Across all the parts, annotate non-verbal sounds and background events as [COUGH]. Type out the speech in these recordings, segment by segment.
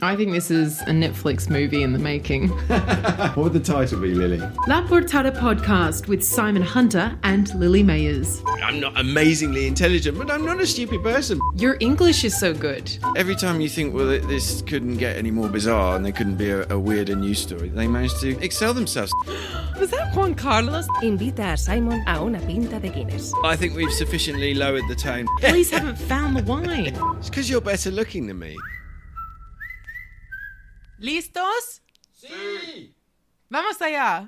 I think this is a Netflix movie in the making. [LAUGHS] what would the title be, Lily? La Portada podcast with Simon Hunter and Lily Mayers. I'm not amazingly intelligent, but I'm not a stupid person. Your English is so good. Every time you think, well, this couldn't get any more bizarre and there couldn't be a, a weirder news story, they manage to excel themselves. [GASPS] Was that Juan Carlos? Invita a Simon a una pinta de Guinness. I think we've sufficiently lowered the tone. Police [LAUGHS] haven't found the wine. It's because you're better looking than me. ¿Listos? Sí. Vamos allá.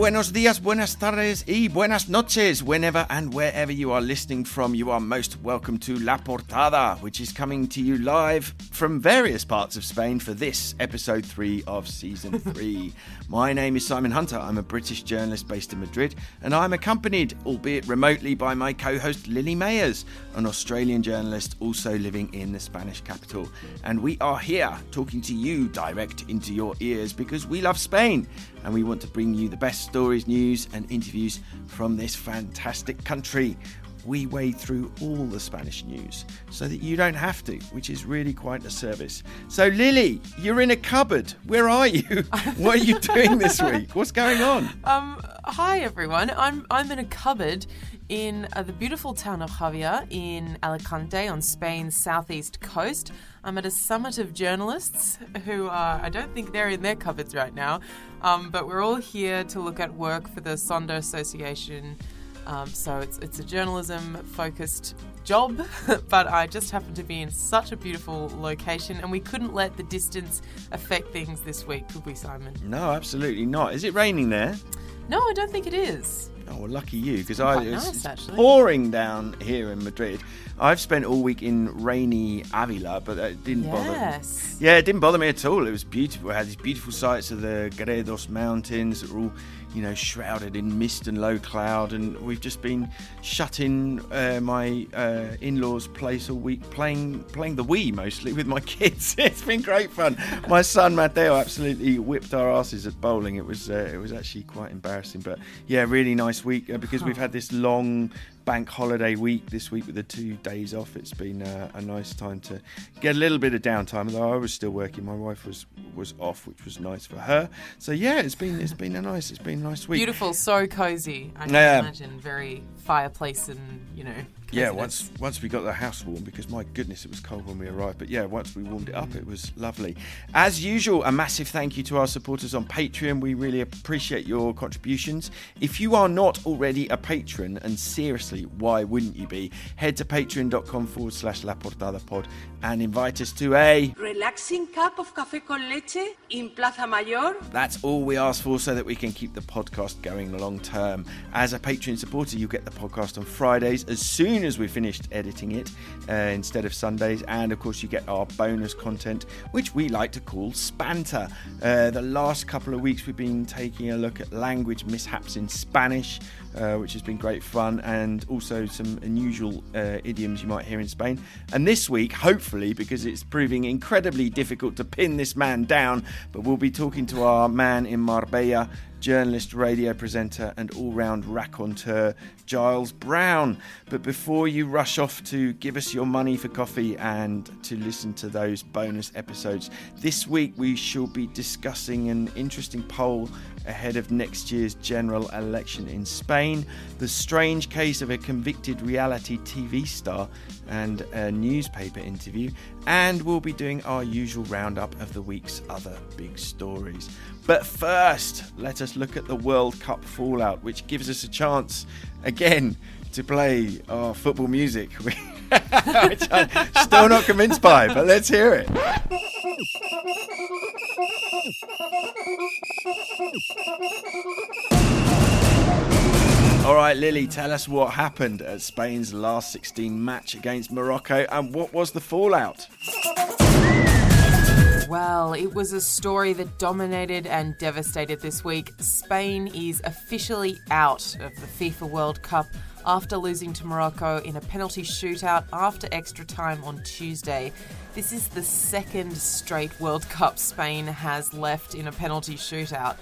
Buenos días, buenas tardes, y buenas noches. Whenever and wherever you are listening from, you are most welcome to La Portada, which is coming to you live from various parts of Spain for this episode three of season [LAUGHS] three. My name is Simon Hunter. I'm a British journalist based in Madrid, and I'm accompanied, albeit remotely, by my co host Lily Mayers, an Australian journalist also living in the Spanish capital. And we are here talking to you direct into your ears because we love Spain and we want to bring you the best stories, news, and interviews from this fantastic country. We wade through all the Spanish news so that you don't have to, which is really quite a service. So, Lily, you're in a cupboard. Where are you? [LAUGHS] what are you doing this week? What's going on? Um, hi everyone. I'm I'm in a cupboard in uh, the beautiful town of Jávea in Alicante on Spain's southeast coast. I'm at a summit of journalists who are, I don't think they're in their cupboards right now, um, but we're all here to look at work for the Sonda Association. Um, so it's, it's a journalism focused job, [LAUGHS] but I just happened to be in such a beautiful location and we couldn't let the distance affect things this week, could we, Simon? No, absolutely not. Is it raining there? No, I don't think it is. Oh, well, lucky you, because I it's nice, actually. pouring down here in Madrid. I've spent all week in rainy Avila, but it didn't bother. Yes. Yeah, it didn't bother me at all. It was beautiful. It had these beautiful sights of the Gredos Mountains that were all, you know, shrouded in mist and low cloud. And we've just been shut in uh, my uh, in-laws' place all week, playing playing the Wii mostly with my [LAUGHS] kids. it's been great fun. My son Matteo absolutely whipped our asses at bowling. It was uh, it was actually quite embarrassing, but yeah, really nice week uh, because we've had this long bank holiday week this week with the two days off. It's been uh, a nice time to get a little bit of downtime. Although I was still working, my wife was was off, which was nice for her. So yeah, it's been it's been a nice it's been a nice week. Beautiful, so cozy. I can Yeah. imagine very fireplace and you know. Yeah, once once we got the house warm, because my goodness, it was cold when we arrived. But yeah, once we warmed it up, it was lovely. As usual, a massive thank you to our supporters on Patreon. We really appreciate your contributions. If you are not already a patron, and seriously, why wouldn't you be? Head to patreon.com forward slash La Portada Pod and invite us to a Relaxing cup of café con leche in Plaza Mayor. That's all we ask for so that we can keep the podcast going long term. As a Patreon supporter, you get the podcast on Fridays as soon as we've finished editing it uh, instead of Sundays. And of course, you get our bonus content, which we like to call Spanta. Uh, the last couple of weeks, we've been taking a look at language mishaps in Spanish. Uh, which has been great fun, and also some unusual uh, idioms you might hear in Spain. And this week, hopefully, because it's proving incredibly difficult to pin this man down, but we'll be talking to our man in Marbella, journalist, radio presenter, and all round raconteur, Giles Brown. But before you rush off to give us your money for coffee and to listen to those bonus episodes, this week we shall be discussing an interesting poll ahead of next year's general election in Spain, the strange case of a convicted reality TV star, and a newspaper interview, and we'll be doing our usual roundup of the week's other big stories. But first, let us look at the World Cup fallout, which gives us a chance again to play our football music, [LAUGHS] which I'm still not convinced by, but let's hear it. All right, Lily, tell us what happened at Spain's last 16 match against Morocco and what was the fallout? Well, it was a story that dominated and devastated this week. Spain is officially out of the FIFA World Cup after losing to Morocco in a penalty shootout after extra time on Tuesday. This is the second straight World Cup Spain has left in a penalty shootout.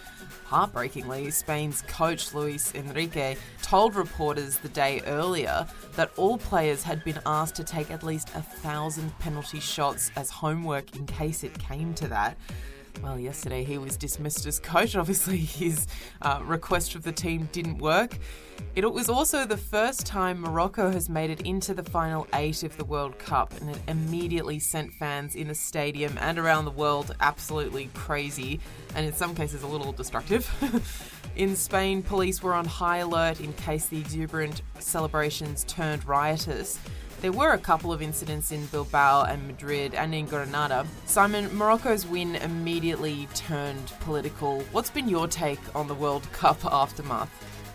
Heartbreakingly, Spain's coach Luis Enrique told reporters the day earlier that all players had been asked to take at least a thousand penalty shots as homework in case it came to that. Well, yesterday he was dismissed as coach. [LAUGHS] Obviously, his uh, request of the team didn't work. It was also the first time Morocco has made it into the final eight of the World Cup, and it immediately sent fans in the stadium and around the world absolutely crazy, and in some cases a little destructive. [LAUGHS] in Spain, police were on high alert in case the exuberant celebrations turned riotous. There were a couple of incidents in Bilbao and Madrid and in Granada. Simon, Morocco's win immediately turned political. What's been your take on the World Cup aftermath?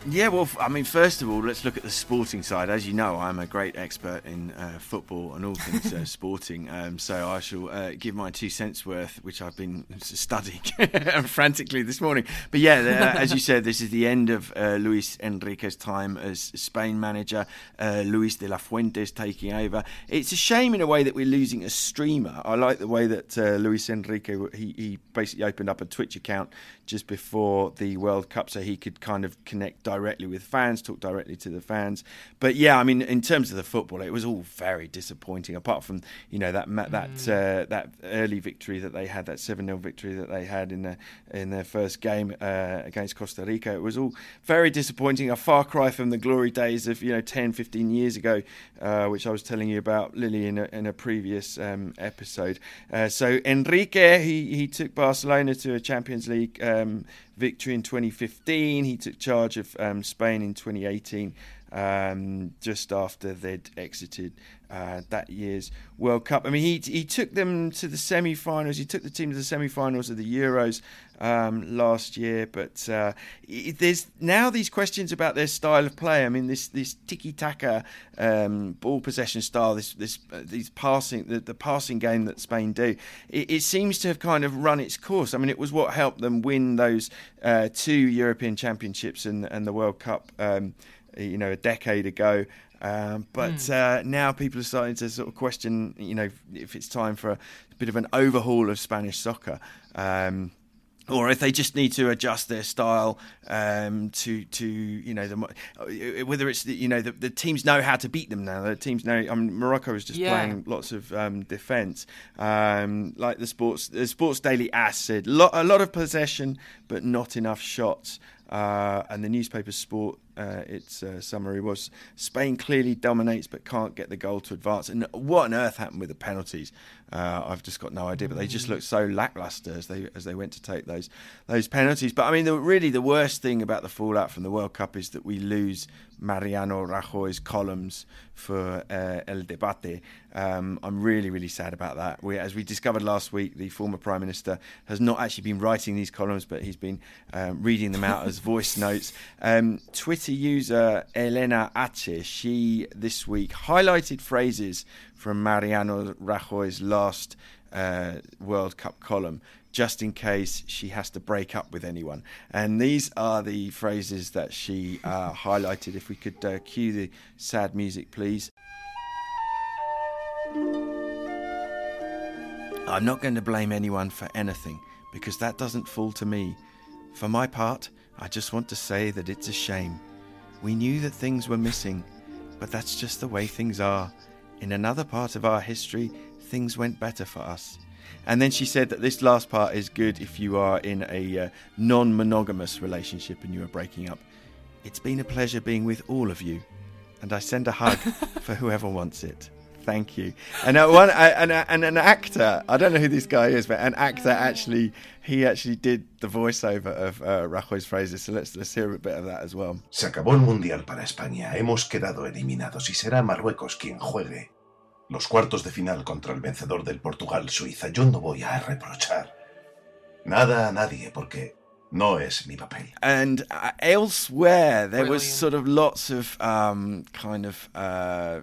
Yeah, well, I mean, first of all, let's look at the sporting side. As you know, I'm a great expert in uh, football and all things uh, [LAUGHS] sporting, um, so I shall uh, give my two cents worth, which I've been [LAUGHS] studying [LAUGHS] frantically this morning. But yeah, uh, as you said, this is the end of uh, Luis Enrique's time as Spain manager. Uh, Luis de la Fuente is taking over. It's a shame in a way that we're losing a streamer. I like the way that Luis Enrique he, he basically opened up a Twitch account just before the World Cup so he could kind of connect directly with fans, talk directly to the fans. But yeah, I mean, in terms of the football, it was all very disappointing. Apart from you know that that mm. uh, that early victory that they had, that seven 0 victory that they had in the, in their first game uh, against Costa Rica, it was all very disappointing. A far cry from the glory days of you know 10, 15 years ago, uh, which I was telling you about Lily in a, in a previous um, episode. Uh, so Enrique, he he took Barcelona to a Champions League um, victory in 2015. He took charge of um, Spain in 2018, um, just after they'd exited uh, that year's World Cup. I mean, he he took them to the semi-finals. He took the team to the semi-finals of the Euros um, last year. But uh, there's now these questions about their style of play. I mean, this this tiki-taka um, ball possession style, this this uh, these passing the, the, passing game that Spain do. It, it, seems to have kind of run its course. I mean, it was what helped them win those uh, two European Championships and and the World Cup. Um, you know, a decade ago. Um, but mm. uh, now people are starting to sort of question, you know, if it's time for a bit of an overhaul of Spanish soccer. Um, or if they just need to adjust their style um, to to you know the, whether it's the, you know the, the, teams know how to beat them now. The teams know. I mean, Morocco is just yeah. playing lots of um, defence. Um, like the sports the Sports Daily said, lot, a lot of possession but not enough shots. Uh, and the newspaper Sport uh, its uh, summary was Spain clearly dominates but can't get the goal to advance. And what on earth happened with the penalties? Uh, I've just got no idea. But they just looked so lackluster as they as they went to take those those penalties. But I mean, the, really the worst thing about the fallout from the World Cup is that we lose Mariano Rajoy's columns for uh, El Debate. Um, I'm really really sad about that. We, as we discovered last week, the former prime minister has not actually been writing these columns, but he's been um, reading them out as [LAUGHS] voice notes. Um, Twitter user Elena H. She this week highlighted phrases from Mariano Rajoy's last uh, World Cup column, just in case she has to break up with anyone. And these are the phrases that she uh, highlighted. If we could uh, cue the sad music, please. I'm not going to blame anyone for anything because that doesn't fall to me. For my part, I just want to say that it's a shame. We knew that things were missing, but that's just the way things are. In another part of our history, things went better for us. And then she said that this last part is good if you are in a uh, non monogamous relationship and you are breaking up. It's been a pleasure being with all of you, and I send a hug [LAUGHS] for whoever wants it. Thank you. And uh, one uh, and, uh, and an actor, I don't know who this guy is, but an actor actually he actually did the voiceover of uh, Rajoy's phrases. So let's let's hear a bit of that as well. Se acabó el mundial para España. Hemos quedado eliminados y será Marruecos quien juegue los cuartos de final contra el vencedor del Portugal Suiza. Yo no voy a reprochar nada a nadie porque no es mi papel. And uh, elsewhere, there Brilliant. was sort of lots of um, kind of uh,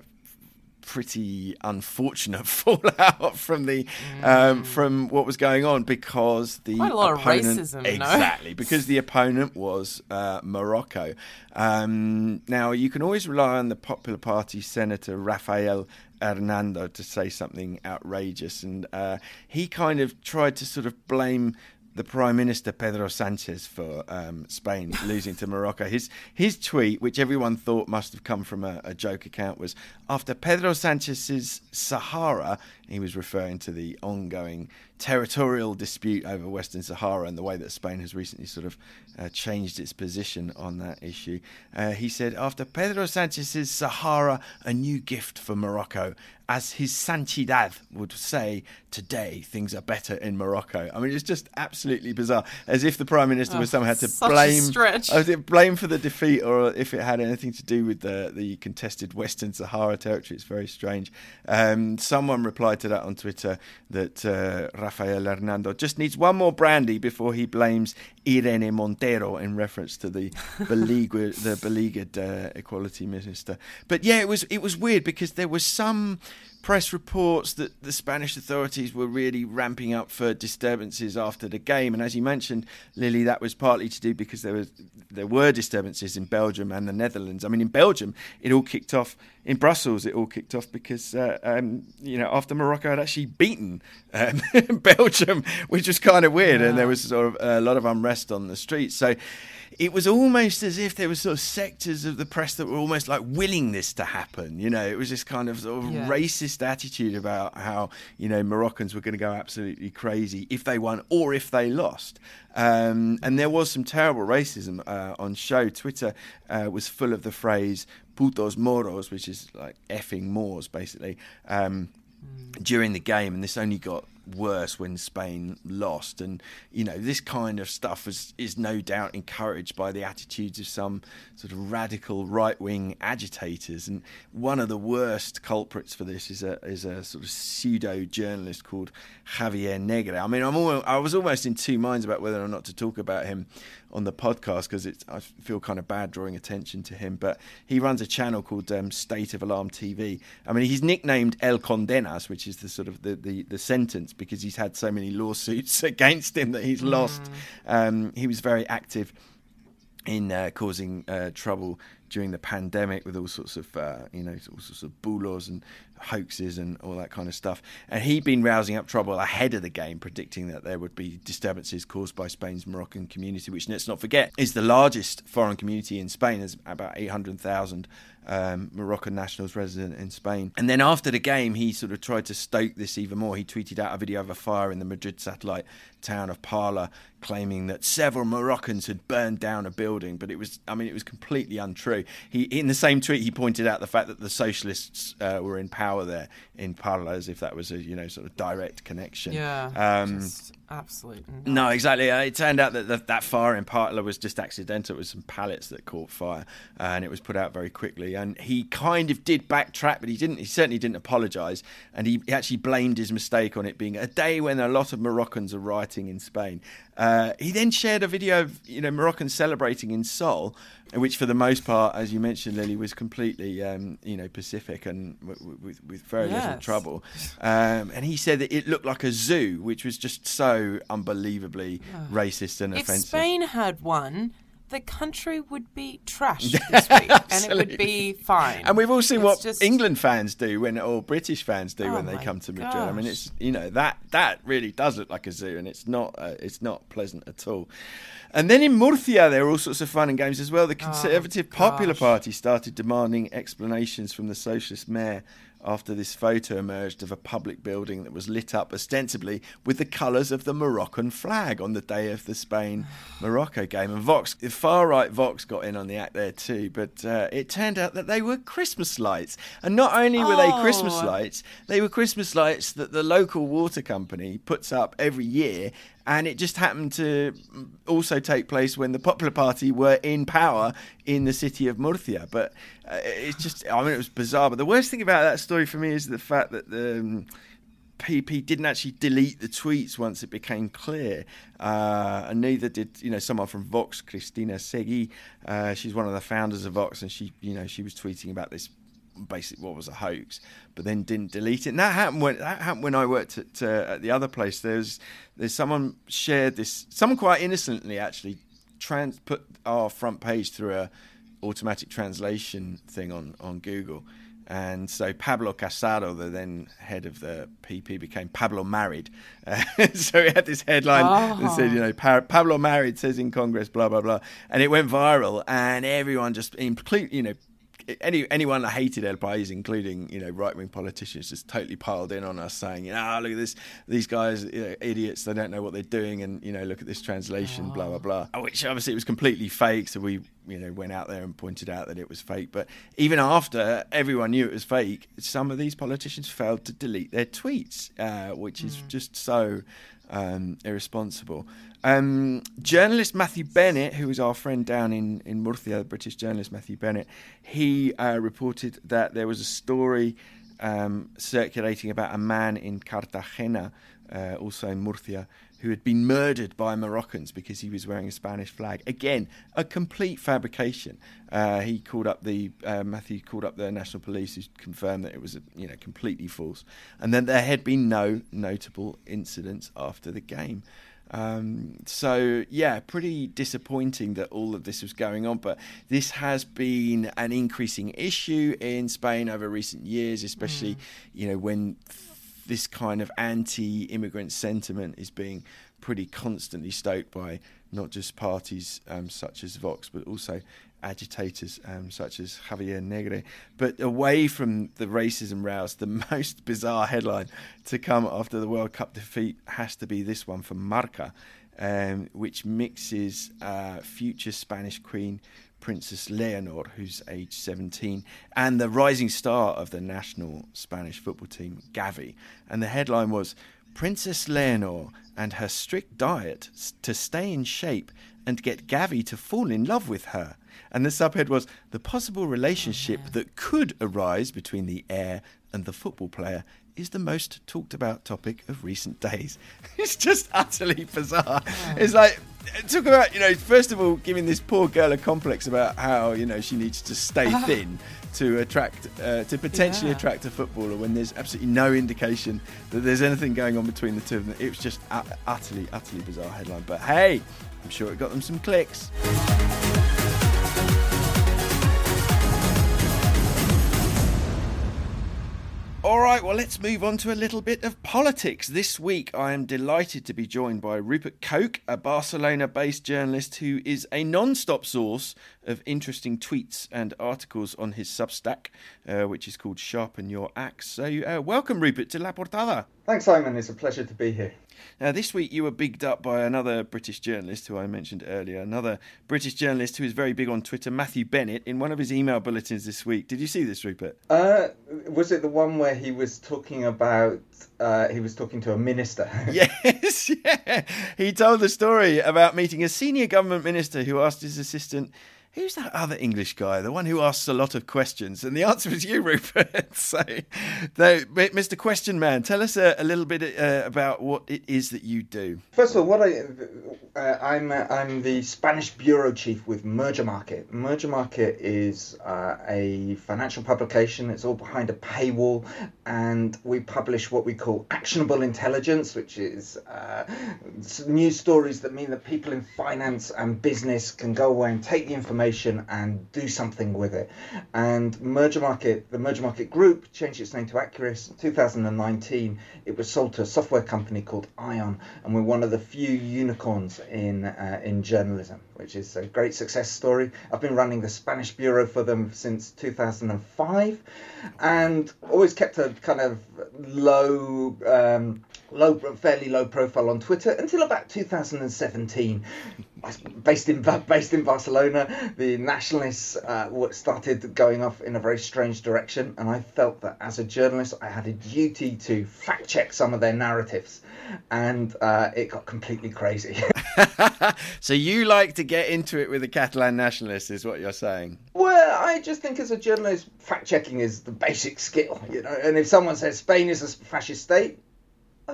pretty unfortunate [LAUGHS] fallout from the um, mm. um, from what was going on because the Quite a lot opponent, of racism, exactly [LAUGHS] because the opponent was uh, Morocco. Um, now you can always rely on the Popular Party Senator Rafael Hernando to say something outrageous, and uh, he kind of tried to sort of blame the Prime Minister Pedro Sanchez for um, Spain [LAUGHS] losing to Morocco. His his tweet, which everyone thought must have come from a, a, joke account, was after Pedro Sanchez's Sahara. He was referring to the ongoing territorial dispute over Western Sahara and the way that Spain has recently sort of uh, changed its position on that issue. Uh, he said, after Pedro Sanchez's Sahara, a new gift for Morocco. As his Sanchidad would say, today things are better in Morocco. I mean, it's just absolutely bizarre, as if the Prime Minister oh, was somehow to blame, blame for the defeat or if it had anything to do with the, the contested Western Sahara territory. It's very strange. Um, someone replied to that on Twitter that uh, Rafael Hernando just needs one more brandy before he blames Irene Montero in reference to the [LAUGHS] beleaguered, the beleaguered uh, equality minister. But yeah, it was it was weird because there was some press reports that the Spanish authorities were really ramping up for disturbances after the game, and as you mentioned, Lily, that was partly to do because there was there were disturbances in Belgium and the Netherlands. I mean, in Belgium, it all kicked off in Brussels. It all kicked off because uh, um, you know after Morocco had actually beaten um, [LAUGHS] Belgium, which was kind of weird, yeah. and there was sort of a lot of unrest on the streets. So it was almost as if there were sort of sectors of the press that were almost like willing this to happen. You know, it was this kind of sort of yeah. racist attitude about how you know Moroccans were going to go absolutely crazy if they won or if they lost. Um, and there was some terrible racism uh, on show. Twitter uh, was full of the phrase "putos moros," which is like effing Moors, basically. Um, mm. During the game, and this only got worse when Spain lost. And you know, this kind of stuff is is no doubt encouraged by the attitudes of some sort of radical right wing agitators. And one of the worst culprits for this is a is a sort of pseudo journalist called Javier Negre. I mean, I'm almost, I was almost in two minds about whether or not to talk about him on the podcast because I feel kind of bad drawing attention to him. But he runs a channel called um, State of Alarm TV. I mean, he's nicknamed El Condenas, which is the sort of the, the, the sentence because he's had so many lawsuits [LAUGHS] against him that he's lost. Mm. Um, he was very active in uh, causing uh, trouble during the pandemic with all sorts of uh, you know all sorts of bulos and hoaxes and all that kind of stuff. And he'd been rousing up trouble ahead of the game, predicting that there would be disturbances caused by Spain's Moroccan community, which let's not forget is the largest foreign community in Spain. There's about 800,000 um, Moroccan nationals resident in Spain. And then after the game, he sort of tried to stoke this even more. He tweeted out a video of a fire in the Madrid satellite town of Parla, claiming that several Moroccans had burned down a building. But it was, I mean, it was completely untrue. He, in the same tweet, he pointed out the fact that the socialists uh, were in power there in Parla, as if that was a you know sort of direct connection. Yeah. Um, absolutely. No, exactly. Uh, it turned out that the, that fire in Parla was just accidental. It was some pallets that caught fire, uh, and it was put out very quickly. And he kind of did backtrack, but he didn't. He certainly didn't apologise, and he, he actually blamed his mistake on it being a day when a lot of Moroccans are rioting in Spain. Uh, he then shared a video of you know Moroccans celebrating in Seoul, which for the most part, as you mentioned, Lily, was completely um, you know Pacific and w- with, with very yes. little trouble. Um, and he said that it looked like a zoo, which was just so unbelievably racist and if offensive. If Spain had won, the country would be trashed [LAUGHS] this week, and it would be fine. And we've all seen it's what just... England fans do when, or British fans do oh when they come to Madrid. Gosh. I mean, it's you know that that really does look like a zoo, and it's not uh, it's not pleasant at all. And then in Murcia, there are all sorts of fun and games as well. The oh, Conservative oh, Popular Party started demanding explanations from the Socialist mayor after this photo emerged of a public building that was lit up ostensibly with the colours of the Moroccan flag on the day of the Spain Morocco game. And Vox, the far right Vox got in on the act there too, but uh, it turned out that they were Christmas lights. And not only were oh. they Christmas lights, they were Christmas lights that the local water company puts up every year and it just happened to also take place when the Popular Party were in power in the city of Murcia. But uh, it's just, I mean, it was bizarre. But the worst thing about that story for me is the fact that the um, PP didn't actually delete the tweets once it became clear, uh, and neither did you know someone from Vox, Cristina Seguí. Uh, she's one of the founders of Vox, and she you know she was tweeting about this basically what was a hoax, but then didn't delete it. And that happened when that happened when I worked at, uh, at the other place. There's there's someone shared this, someone quite innocently actually, trans put our front page through a automatic translation thing on on Google. And so Pablo Casado, the then head of the PP, became Pablo married. Uh, [LAUGHS] so he had this headline oh. that said, you know, Pablo married says in Congress, blah blah blah, and it went viral, and everyone just, include, you know, any anyone that hated El País, including you know right wing politicians, just totally piled in on us, saying, you know, oh, look at this, these guys, you know, idiots, they don't know what they're doing, and you know, look at this translation, oh. blah blah blah. Oh, which obviously it was completely fake. So we you know went out there and pointed out that it was fake. But even after everyone knew it was fake, some of these politicians failed to delete their tweets, uh, which is mm. just so um, irresponsible. Um, journalist Matthew Bennett, who was our friend down in, in Murcia, the British journalist Matthew Bennett, he uh, reported that there was a story um, circulating about a man in Cartagena, uh, also in Murcia, who had been murdered by Moroccans because he was wearing a Spanish flag. Again, a complete fabrication. Uh, he called up the uh, Matthew called up the national police, who confirmed that it was you know completely false, and then there had been no notable incidents after the game. Um, so yeah, pretty disappointing that all of this was going on. But this has been an increasing issue in Spain over recent years, especially mm. you know when this kind of anti-immigrant sentiment is being pretty constantly stoked by not just parties um, such as Vox, but also agitators um, such as Javier Negre. But away from the racism rows, the [LAUGHS] most bizarre headline to come after the World Cup defeat has to be this one from Marca, um, which mixes uh, future Spanish Queen Princess Leonor, who's age 17, and the rising star of the national Spanish football team, Gavi. And the headline was Princess Leonor and her strict diet to stay in shape and get Gavi to fall in love with her. And the subhead was the possible relationship oh, that could arise between the heir and the football player is the most talked about topic of recent days. [LAUGHS] it's just utterly bizarre. Oh. It's like talk about you know first of all giving this poor girl a complex about how you know she needs to stay [LAUGHS] thin to attract uh, to potentially yeah. attract a footballer when there's absolutely no indication that there's anything going on between the two of them. It was just utterly utterly bizarre headline. But hey, I'm sure it got them some clicks. All right, well, let's move on to a little bit of politics. This week, I am delighted to be joined by Rupert Coke, a Barcelona based journalist who is a non stop source of interesting tweets and articles on his Substack, uh, which is called Sharpen Your Axe. So, uh, welcome, Rupert, to La Portada. Thanks, Simon. It's a pleasure to be here. Now, this week you were bigged up by another British journalist who I mentioned earlier, another British journalist who is very big on Twitter, Matthew Bennett, in one of his email bulletins this week. Did you see this, Rupert? Uh, was it the one where he was talking about, uh, he was talking to a minister? [LAUGHS] [LAUGHS] yes, yeah. He told the story about meeting a senior government minister who asked his assistant, who's that other English guy, the one who asks a lot of questions? And the answer is you, Rupert. [LAUGHS] so, though, Mr. Question Man, tell us a, a little bit uh, about what it is that you do. First of all, what I uh, I'm uh, I'm the Spanish bureau chief with Merger Market. Merger Market is uh, a financial publication. It's all behind a paywall, and we publish what we call actionable intelligence, which is uh, news stories that mean that people in finance and business can go away and take the information information and do something with it. And Merger Market, the Merger Market Group, changed its name to Acuris. In 2019, it was sold to a software company called Ion, and we're one of the few unicorns in uh, in journalism, which is a great success story. I've been running the Spanish bureau for them since 2005, and always kept a kind of low. Um, low, fairly low profile on Twitter until about 2017. Based in based in Barcelona, the nationalists uh, started going off in a very strange direction, and I felt that as a journalist, I had a duty to fact check some of their narratives, and uh, it got completely crazy. [LAUGHS] so you like to get into it with the Catalan nationalists, is what you're saying? Well, I just think as a journalist, fact checking is the basic skill, you know. And if someone says Spain is a fascist state,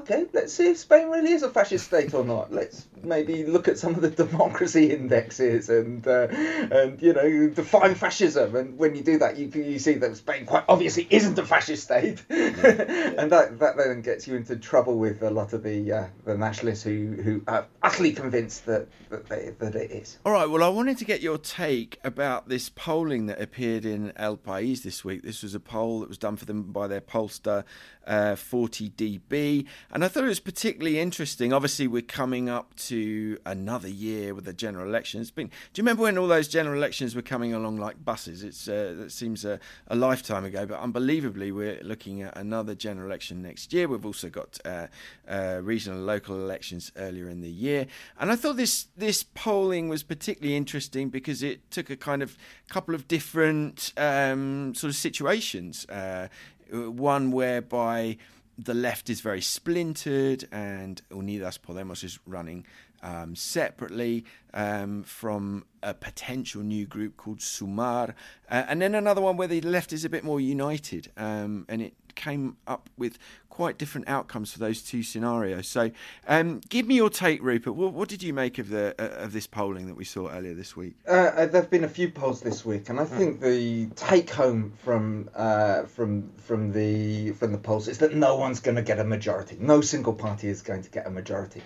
okay, let's see if Spain really is a fascist state or not. Let's maybe look at some of the [LAUGHS] democracy indexes and uh, and you know define fascism. And when you do that, you you see that Spain quite obviously isn't a fascist state, [LAUGHS] and that that then gets you into trouble with a lot of the uh, the nationalists who who are utterly convinced that that, they, that it is. All right. Well, I wanted to get your take about this polling that appeared in El País this week. This was a poll that was done for them by their pollster, uh, 40DB, and I thought it was particularly interesting. Obviously, we're coming up to another year with the general election. It's been. Do you remember when all those general elections were coming along like buses? It's uh, it seems a, a lifetime ago, but unbelievably, we're looking at another general election next year. We've also got uh, uh, regional and local elections earlier in the year, and I thought this this polling was particularly interesting because it took a kind of couple of different um, sort of situations. Uh, one whereby the left is very splintered and Unidas Podemos is running um, separately um, from a potential new group called Sumar, uh, and then another one where the left is a bit more united, um, and it came up with quite different outcomes for those two scenarios. So, um, give me your take, Rupert. What, what did you make of the uh, of this polling that we saw earlier this week? Uh, there have been a few polls this week, and I think the take home from uh, from from the from the polls is that no one's going to get a majority. No single party is going to get a majority,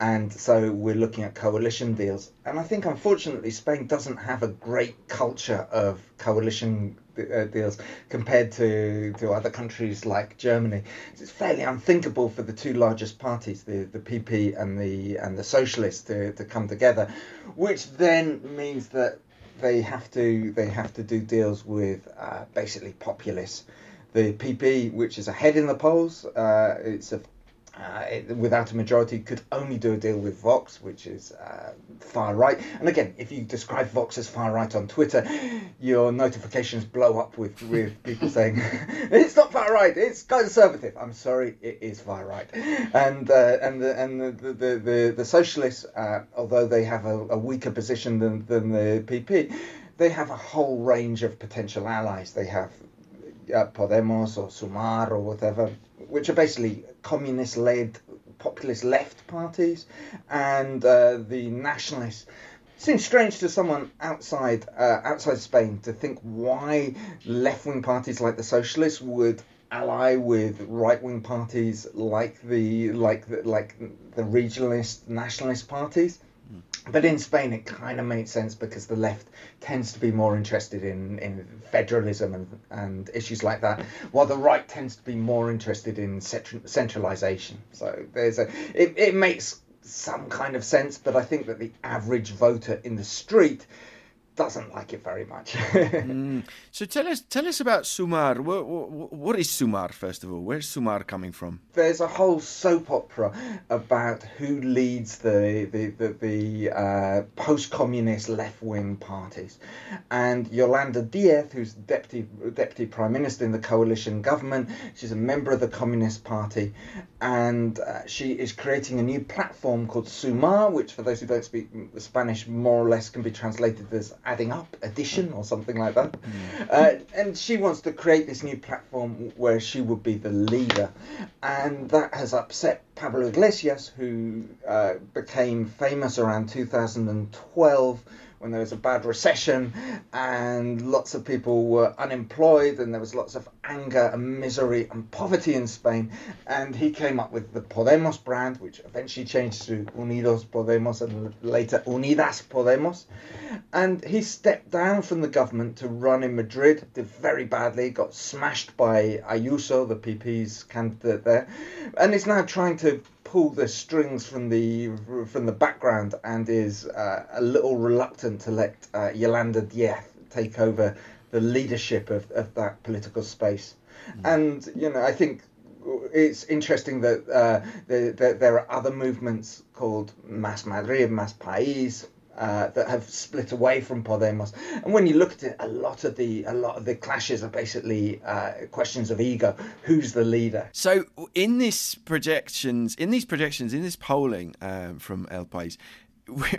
and so we're looking at coalition deals. And I think, unfortunately, Spain doesn't have a great culture of coalition uh, deals compared to, to other countries like Germany. It's fairly unthinkable for the two largest parties, the, the PP and the and the Socialists, to, to come together, which then means that they have to they have to do deals with uh, basically populists. The PP, which is ahead in the polls, uh, it's a uh, it, without a majority, could only do a deal with Vox, which is uh, far right. And again, if you describe Vox as far right on Twitter, your notifications blow up with, with people [LAUGHS] saying [LAUGHS] it's not far right, it's conservative. I'm sorry, it is far right. And uh, and the and the the, the, the socialists, uh, although they have a, a weaker position than than the PP, they have a whole range of potential allies. They have uh, Podemos or Sumar or whatever, which are basically communist led populist left parties, and uh, the nationalists. Seems strange to someone outside uh, outside Spain to think why left wing parties like the socialists would ally with right wing parties like the like the, like the regionalist nationalist parties. But in Spain, it kind of made sense because the left tends to be more interested in, in federalism and, and issues like that, while the right tends to be more interested in centralization. So there's a it, it makes some kind of sense, but I think that the average voter in the street doesn't like it very much. mm. [LAUGHS] So tell us, tell us about Sumar. What, what, what is Sumar first of all? Where's Sumar coming from? There's a whole soap opera about who leads the the the, the uh, post-communist left-wing parties, and Yolanda Diaz, who's deputy deputy prime minister in the coalition government, she's a member of the Communist Party, and uh, she is creating a new platform called Sumar, which for those who don't speak Spanish, more or less can be translated as adding up, addition, or something like that. Mm. Uh, and she wants to create this new platform where she would be the leader. And that has upset Pablo Iglesias, who uh, became famous around 2012 when there was a bad recession and lots of people were unemployed and there was lots of anger and misery and poverty in Spain. And he came up with the Podemos brand, which eventually changed to Unidos Podemos and later Unidas Podemos. And he stepped down from the government to run in Madrid, did very badly, got smashed by Ayuso, the PP's candidate there, and is now trying to pull the strings from the from the background and is uh, a little reluctant to let uh, Yolanda Diaz take over the leadership of, of that political space. Mm. And you know, I think it's interesting that uh, there, there, there, are other movements called Mas Madrid, Mas País, uh, that have split away from Podemos. And when you look at it, a lot of the a lot of the clashes are basically uh, questions of ego. Who's the leader? So in this projections, in these projections, in this polling um, from El País,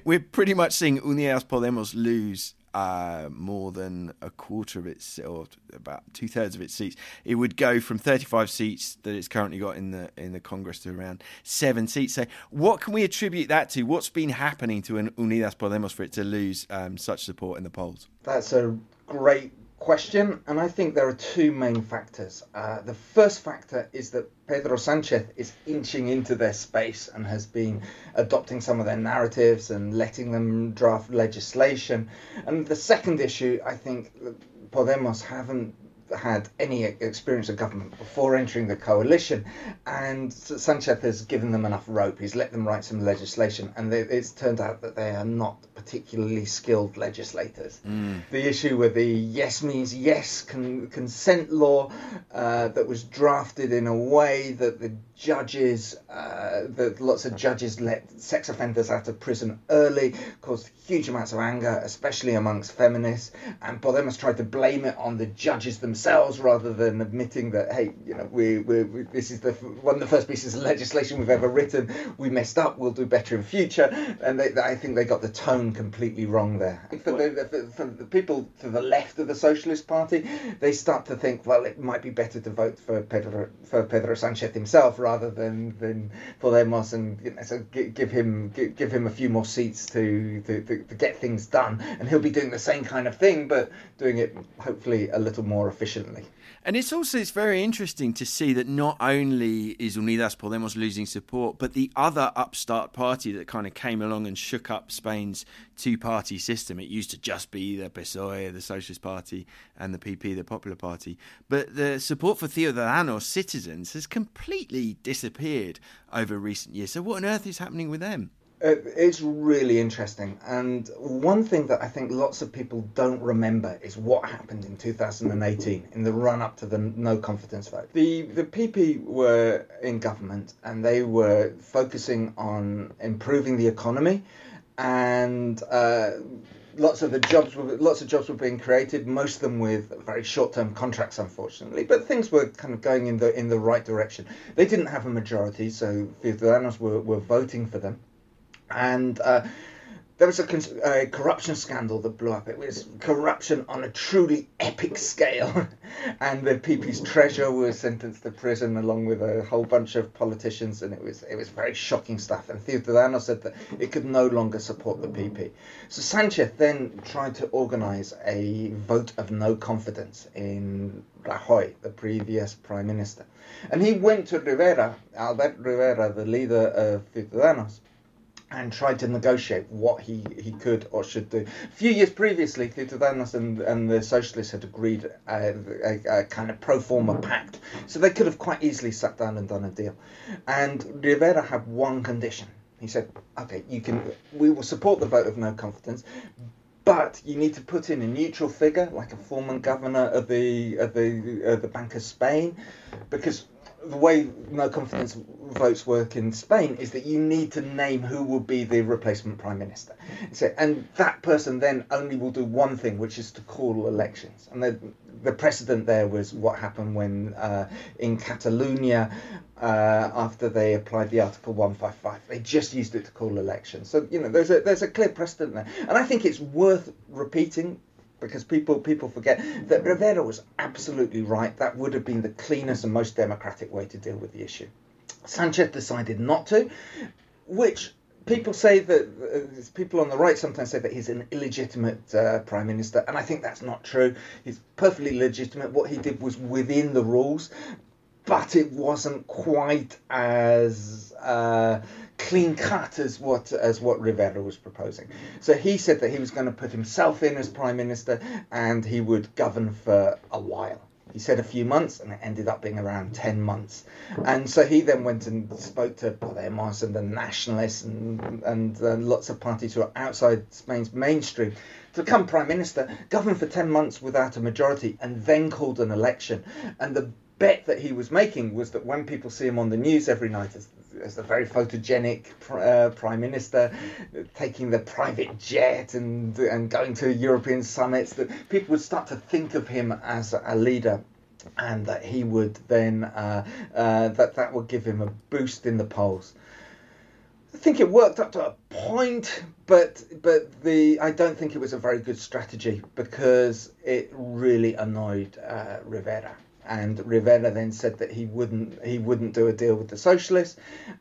we're pretty much seeing Unidas Podemos lose uh, more than a quarter of its, or about two thirds of its seats. It would go from 35 seats that it's currently got in the in the Congress to around seven seats. So, what can we attribute that to? What's been happening to Unidas Podemos for it to lose um, such support in the polls? That's a great question, and I think there are two main factors. Uh, the first factor is that Pedro Sanchez is inching into their space and has been adopting some of their narratives and letting them draft legislation. And the second issue, I think Podemos haven't had any experience of government before entering the coalition, and Sanchez has given them enough rope. He's let them write some legislation, and it's turned out that they are not particularly skilled legislators. Mm. The issue with the yes means yes con- consent law uh, that was drafted in a way that the judges, uh, that lots of judges let sex offenders out of prison early, caused huge amounts of anger, especially amongst feminists, and Podemos tried to blame it on the judges themselves rather than admitting that hey you know we, we, we, this is the one of the first pieces of legislation we've ever written we messed up we'll do better in future and they, I think they got the tone completely wrong there for the, for, for the people to the left of the Socialist Party they start to think well it might be better to vote for Pedro for Pedro Sanchez himself rather than than Podemos and you know, so give him give him a few more seats to, to, to, to get things done and he'll be doing the same kind of thing but doing it hopefully a little more efficiently efficiently. And it's also it's very interesting to see that not only is Unidas Podemos losing support, but the other upstart party that kind of came along and shook up Spain's two-party system. It used to just be the PSOE, the Socialist Party, and the PP, the Popular Party. But the support for Ciudadanos, citizens, has completely disappeared over recent years. So what on earth is happening with them? Uh, it's really interesting. And one thing that I think lots of people don't remember is what happened in 2018 in the run up to the no confidence vote. The, the PP were in government and they were focusing on improving the economy and uh, lots of the jobs were lots of jobs were being created most of them with very short-term contracts unfortunately but things were kind of going in the in the right direction. They didn't have a majority so Ciudadanos were, were voting for them. And uh, there was a, a, corruption scandal that blew up. It was corruption on a truly epic scale, [LAUGHS] and the PP's treasurer was sentenced to prison along with a whole bunch of politicians, and it was it was very shocking stuff. And Ciudadanos said that it could no longer support the PP. So Sanchez then tried to organise a vote of no confidence in Rajoy, the previous prime minister, and he went to Rivera, Albert Rivera, the leader of Ciudadanos and tried to negotiate what he, he could or should do. A few years previously, Ciudadanos and, and the Socialists had agreed a, a, a, kind of pro forma pact, so they could have quite easily sat down and done a deal. And Rivera had one condition. He said, "Okay, you can. We will support the vote of no confidence, but you need to put in a neutral figure, like a former governor of the of the of the Bank of Spain, because the way no confidence votes work in Spain is that you need to name who will be the replacement prime minister. So, and that person then only will do one thing, which is to call elections. And the, the precedent there was what happened when uh, in Catalonia, uh, after they applied the Article 155, they just used it to call elections. So you know, there's a there's a clear precedent there, and I think it's worth repeating because people people forget that Rivera was absolutely right. That would have been the cleanest and most democratic way to deal with the issue. Sanchez decided not to, which people say that uh, people on the right sometimes say that he's an illegitimate uh, prime minister, and I think that's not true. He's perfectly legitimate. What he did was within the rules, but it wasn't quite as. Uh, clean cut as what as what Rivera was proposing. So he said that he was going to put himself in as prime minister and he would govern for a while. He said a few months, and it ended up being around 10 months. And so he then went and spoke to Podemos and the Nationalists and, and uh, lots of parties who are outside Spain's mainstream to become prime minister, govern for 10 months without a majority, and then called an election. And the bet that he was making was that when people see him on the news every night as, as a very photogenic uh, prime minister, taking the private jet and and going to European summits, that people would start to think of him as a leader. And that he would then uh, uh, that that would give him a boost in the polls. I think it worked up to a point, but but the I don't think it was a very good strategy because it really annoyed uh, Rivera and Rivera then said that he wouldn't he wouldn't do a deal with the socialists,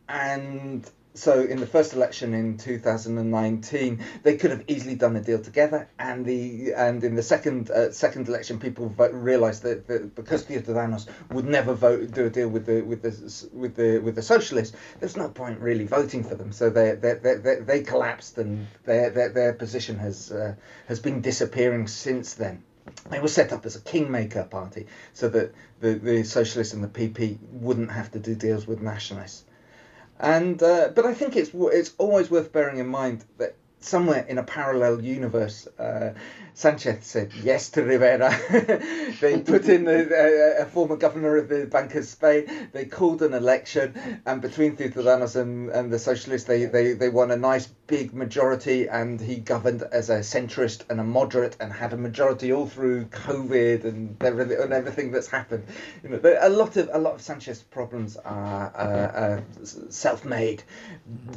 and so in the first election in 2019 they could have easily done a deal together. And the and in the second uh, second election people vote, realized that, that because Ciudadanos would never vote do a deal with the with the with the with the socialists there's no point really voting for them. So they they, they, they collapsed and their, their their position has uh, has been disappearing since then it was set up as a kingmaker party so that the, the socialists and the PP wouldn't have to do deals with nationalists. And uh, but I think it's it's always worth bearing in mind that somewhere in a parallel universe, uh, Sanchez said yes to Rivera. [LAUGHS] they put in a, a, former governor of the Bank of Spain. They called an election, and between Ciudadanos and, and the Socialists, they, they, they won a nice big majority, and he governed as a centrist and a moderate, and had a majority all through COVID and everything, and everything that's happened. You know, a lot of a lot of Sanchez's problems are uh, uh, self-made,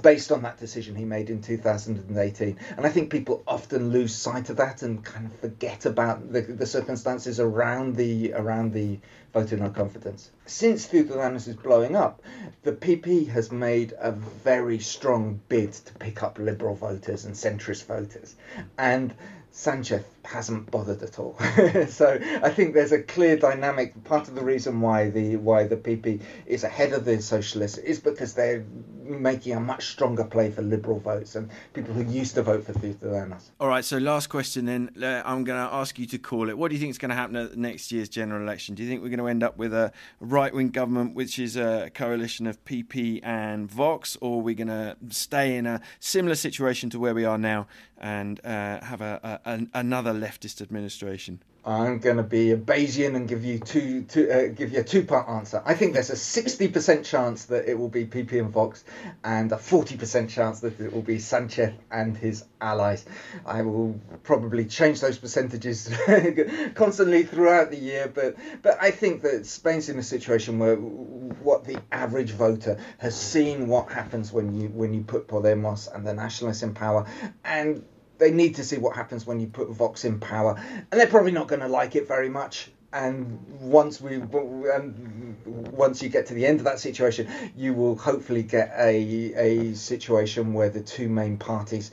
based on that decision he made in 2018, and I think people often lose sight of that and kind of forget about the, the circumstances around the around the vote of no confidence. Since Ciudadanos is blowing up, the PP has made a very strong bid to pick up liberal voters and centrist voters, and Sanchez hasn't bothered at all. [LAUGHS] so I think there's a clear dynamic. Part of the reason why the why the PP is ahead of the socialists is because they're making a much stronger play for liberal votes and people who used to vote for Ciudadanos. All right. So last question then. Uh, I'm going to ask you to call it. What do you think is going to happen at next year's general election? Do you think we're going to end up with a right wing government, which is a coalition of PP and Vox, or we're we going to stay in a similar situation to where we are now and uh, have a, a, another leftist administration? I'm going to be a Bayesian and give you two, two uh, give you a two-part answer. I think there's a 60% chance that it will be PP and Vox, and a 40% chance that it will be Sanchez and his allies. I will probably change those percentages [LAUGHS] constantly throughout the year, but but I think that Spain's in a situation where what the average voter has seen what happens when you when you put Podemos and the nationalists in power, and they need to see what happens when you put Vox in power, and they're probably not going to like it very much. And once we, and once you get to the end of that situation, you will hopefully get a a situation where the two main parties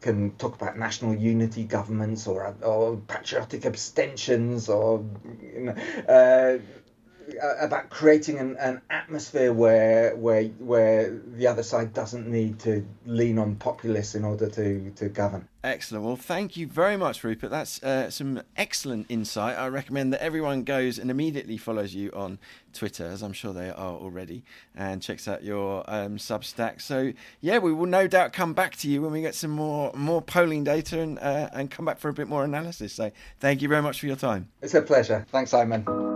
can talk about national unity governments or or patriotic abstentions or you know, uh, about creating an, an atmosphere where where where the other side doesn't need to lean on populists in order to to govern. Excellent. Well, thank you very much, Rupert. That's uh, some excellent insight. I recommend that everyone goes and immediately follows you on Twitter, as I'm sure they are already, and checks out your um, Substack. So, yeah, we will no doubt come back to you when we get some more more polling data and uh, and come back for a bit more analysis. So, thank you very much for your time. It's a pleasure. Thanks, Simon.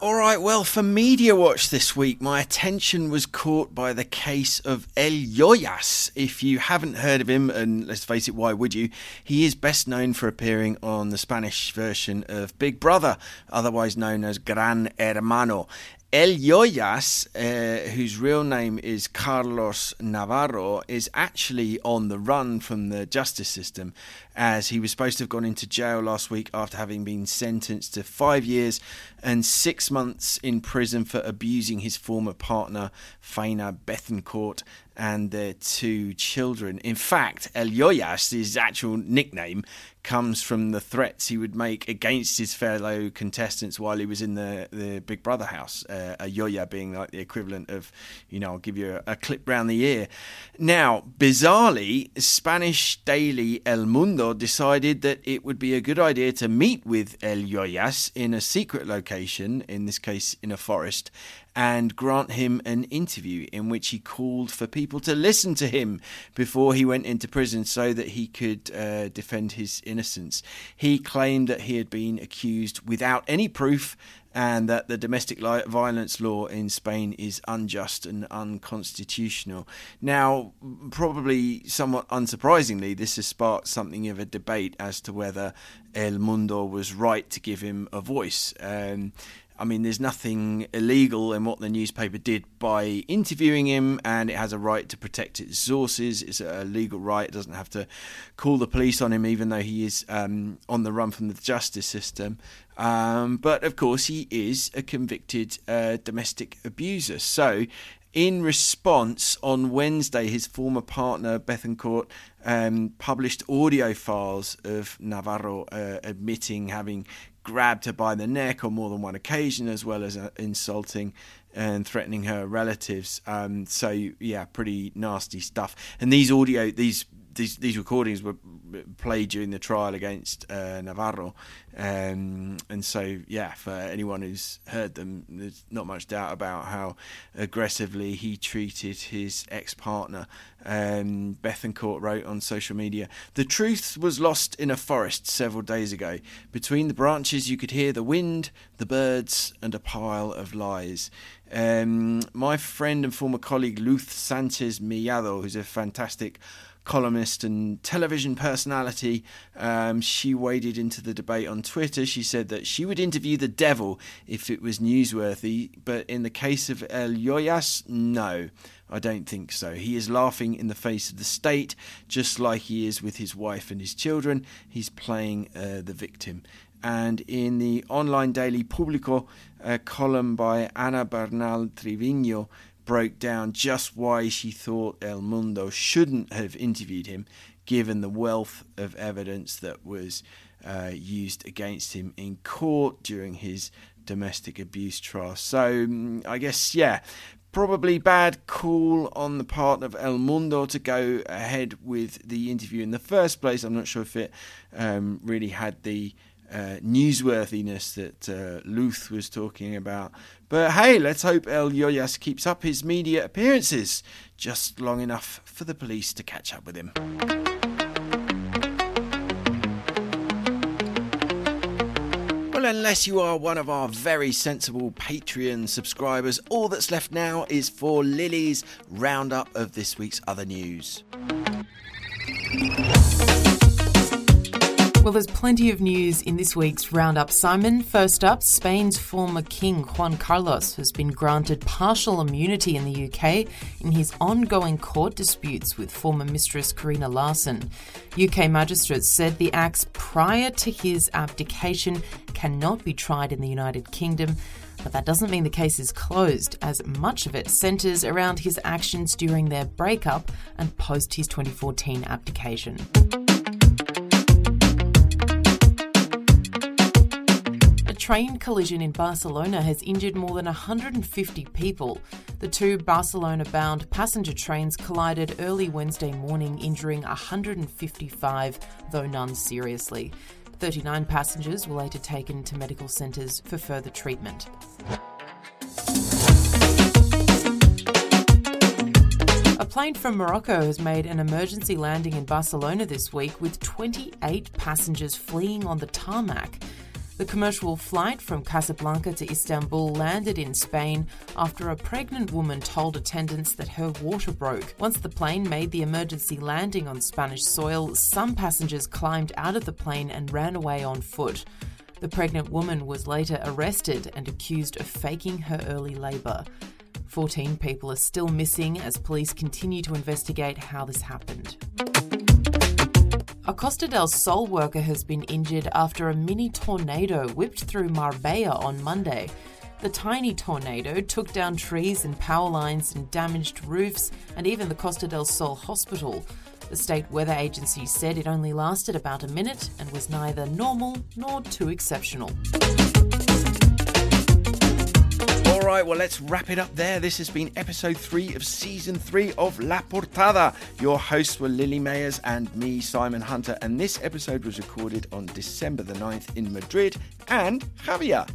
All right, well, for Media Watch this week, my attention was caught by the case of El Yoyas. If you haven't heard of him, and let's face it, why would you? He is best known for appearing on the Spanish version of Big Brother, otherwise known as Gran Hermano. El Yoyas, uh, whose real name is Carlos Navarro, is actually on the run from the justice system as he was supposed to have gone into jail last week after having been sentenced to five years and six months in prison for abusing his former partner, Fayna Bethencourt, and their two children. In fact, El Yoyas, his actual nickname, comes from the threats he would make against his fellow contestants while he was in the, the Big Brother house. Uh, a Yoya being like the equivalent of, you know, I'll give you a, a clip round the ear. Now, bizarrely, Spanish daily El Mundo decided that it would be a good idea to meet with El Yoyas in a secret location, in this case in a forest, and grant him an interview in which he called for people to listen to him before he went into prison so that he could uh, defend his innocence. He claimed that he had been accused without any proof and that the domestic violence law in Spain is unjust and unconstitutional. Now, probably somewhat unsurprisingly, this has sparked something of a debate as to whether El Mundo was right to give him a voice. Um, I mean, there's nothing illegal in what the newspaper did by interviewing him, and it has a right to protect its sources. It's a legal right. It doesn't have to call the police on him, even though he is um, on the run from the justice system. Um, but of course, he is a convicted uh, domestic abuser. So, in response, on Wednesday, his former partner Bethencourt um, published audio files of Navarro uh, admitting having grabbed her by the neck on more than one occasion, as well as uh, insulting and threatening her relatives. Um, so yeah, pretty nasty stuff. And these audio, these these these recordings were played during the trial against uh, Navarro, um, and so yeah, for anyone who's heard them, there's not much doubt about how aggressively he treated his ex-partner. Um, Bethencourt wrote on social media, "The truth was lost in a forest several days ago. Between the branches, you could hear the wind, the birds, and a pile of lies." Um, my friend and former colleague Luz Sanchez Mellado, who's a fantastic columnist and television personality. Um, she waded into the debate on Twitter. She said that she would interview the devil if it was newsworthy, but in the case of El Yoyas, no. I don't think so. He is laughing in the face of the state, just like he is with his wife and his children. He's playing uh, the victim. And in the online daily Público, a column by Ana Bernal Triviño broke down just why she thought El Mundo shouldn't have interviewed him, given the wealth of evidence that was uh, used against him in court during his domestic abuse trial. So mm, I guess, yeah, probably bad call on the part of El Mundo to go ahead with the interview in the first place. I'm not sure if it um, really had the uh, newsworthiness that uh, Luz was talking about. But hey, let's hope El Yoyas keeps up his media appearances just long enough for the police to catch up with him. Well, unless you are one of our very sensible Patreon subscribers, all that's left now is for Lily's roundup of this week's other news. Well, there's plenty of news in this week's roundup. Simon, first up, Spain's former king Juan Carlos has been granted partial immunity in the UK in his ongoing court disputes with former mistress Corinna Larsen. UK magistrates said the acts prior to his abdication cannot be tried in the United Kingdom. But that doesn't mean the case is closed, as much of it centres around his actions during their breakup and post his 2014 abdication. Train collision in Barcelona has injured more than 150 people. The two Barcelona bound passenger trains collided early Wednesday morning, injuring 155, though none seriously. 39 passengers were later taken to medical centres for further treatment. A plane from Morocco has made an emergency landing in Barcelona this week with 28 passengers fleeing on the tarmac. The commercial flight from Casablanca to Istanbul landed in Spain after a pregnant woman told attendants that her water broke. Once the plane made the emergency landing on Spanish soil, some passengers climbed out of the plane and ran away on foot. The pregnant woman was later arrested and accused of faking her early labour. 14 people are still missing as police continue to investigate how this happened. A Costa del Sol worker has been injured after a mini tornado whipped through Marbella on Monday. The tiny tornado took down trees and power lines and damaged roofs and even the Costa del Sol hospital. The state weather agency said it only lasted about a minute and was neither normal nor too exceptional. All right, well, let's wrap it up there. This has been episode three of season three of La Portada. Your hosts were Lily Mayers and me, Simon Hunter, and this episode was recorded on December the 9th in Madrid and Jávea.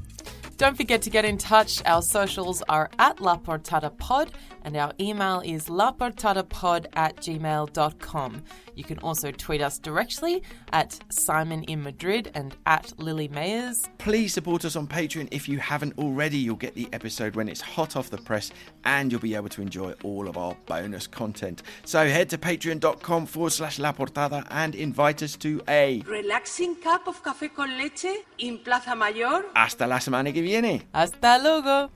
Don't forget to get in touch. Our socials are at La Portada Pod, and our email is laportadapod at gmail.com. You can also tweet us directly at Simon in Madrid and at Lily Mayers. Please support us on Patreon if you haven't already. You'll get the episode when it's hot off the press and you'll be able to enjoy all of our bonus content. So head to patreon.com forward slash La Portada and invite us to a Relaxing cup of café con leche in Plaza Mayor. Hasta la semana que viene. Hasta luego.